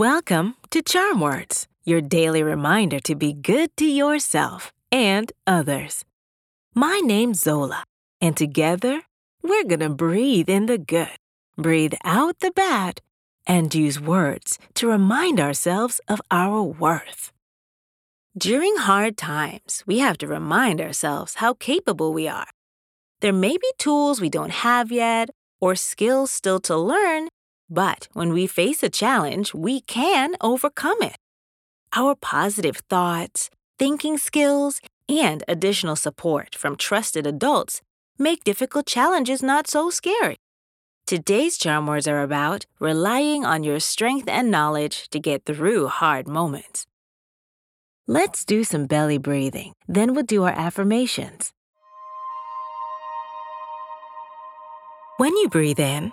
Welcome to Charm Words, your daily reminder to be good to yourself and others. My name's Zola, and together we're gonna breathe in the good, breathe out the bad, and use words to remind ourselves of our worth. During hard times, we have to remind ourselves how capable we are. There may be tools we don't have yet or skills still to learn, but when we face a challenge, we can overcome it. Our positive thoughts, thinking skills, and additional support from trusted adults make difficult challenges not so scary. Today's charm words are about relying on your strength and knowledge to get through hard moments. Let's do some belly breathing, then we'll do our affirmations. When you breathe in,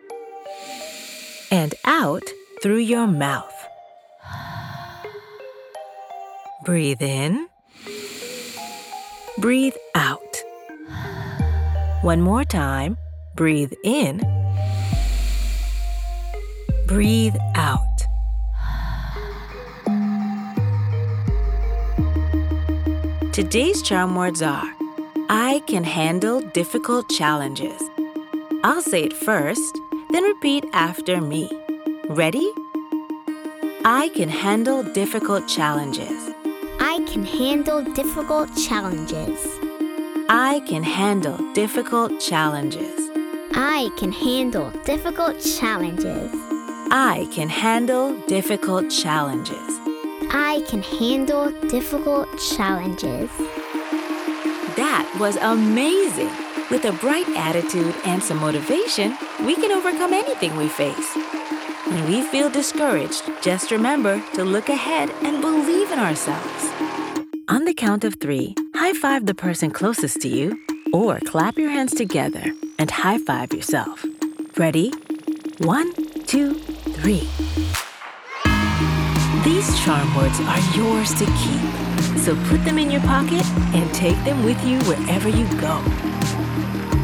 and out through your mouth. Breathe in. Breathe out. One more time. Breathe in. Breathe out. Today's charm words are I can handle difficult challenges. I'll say it first, then repeat after me. Ready? I can handle difficult challenges. I can handle difficult challenges. I can handle difficult challenges. I can handle difficult challenges. I can handle difficult challenges. I can handle difficult challenges. That was amazing! With a bright attitude and some motivation, we can overcome anything we face. When we feel discouraged, just remember to look ahead and believe in ourselves. On the count of three, high five the person closest to you, or clap your hands together and high five yourself. Ready? One, two, three. These charm words are yours to keep, so put them in your pocket and take them with you wherever you go.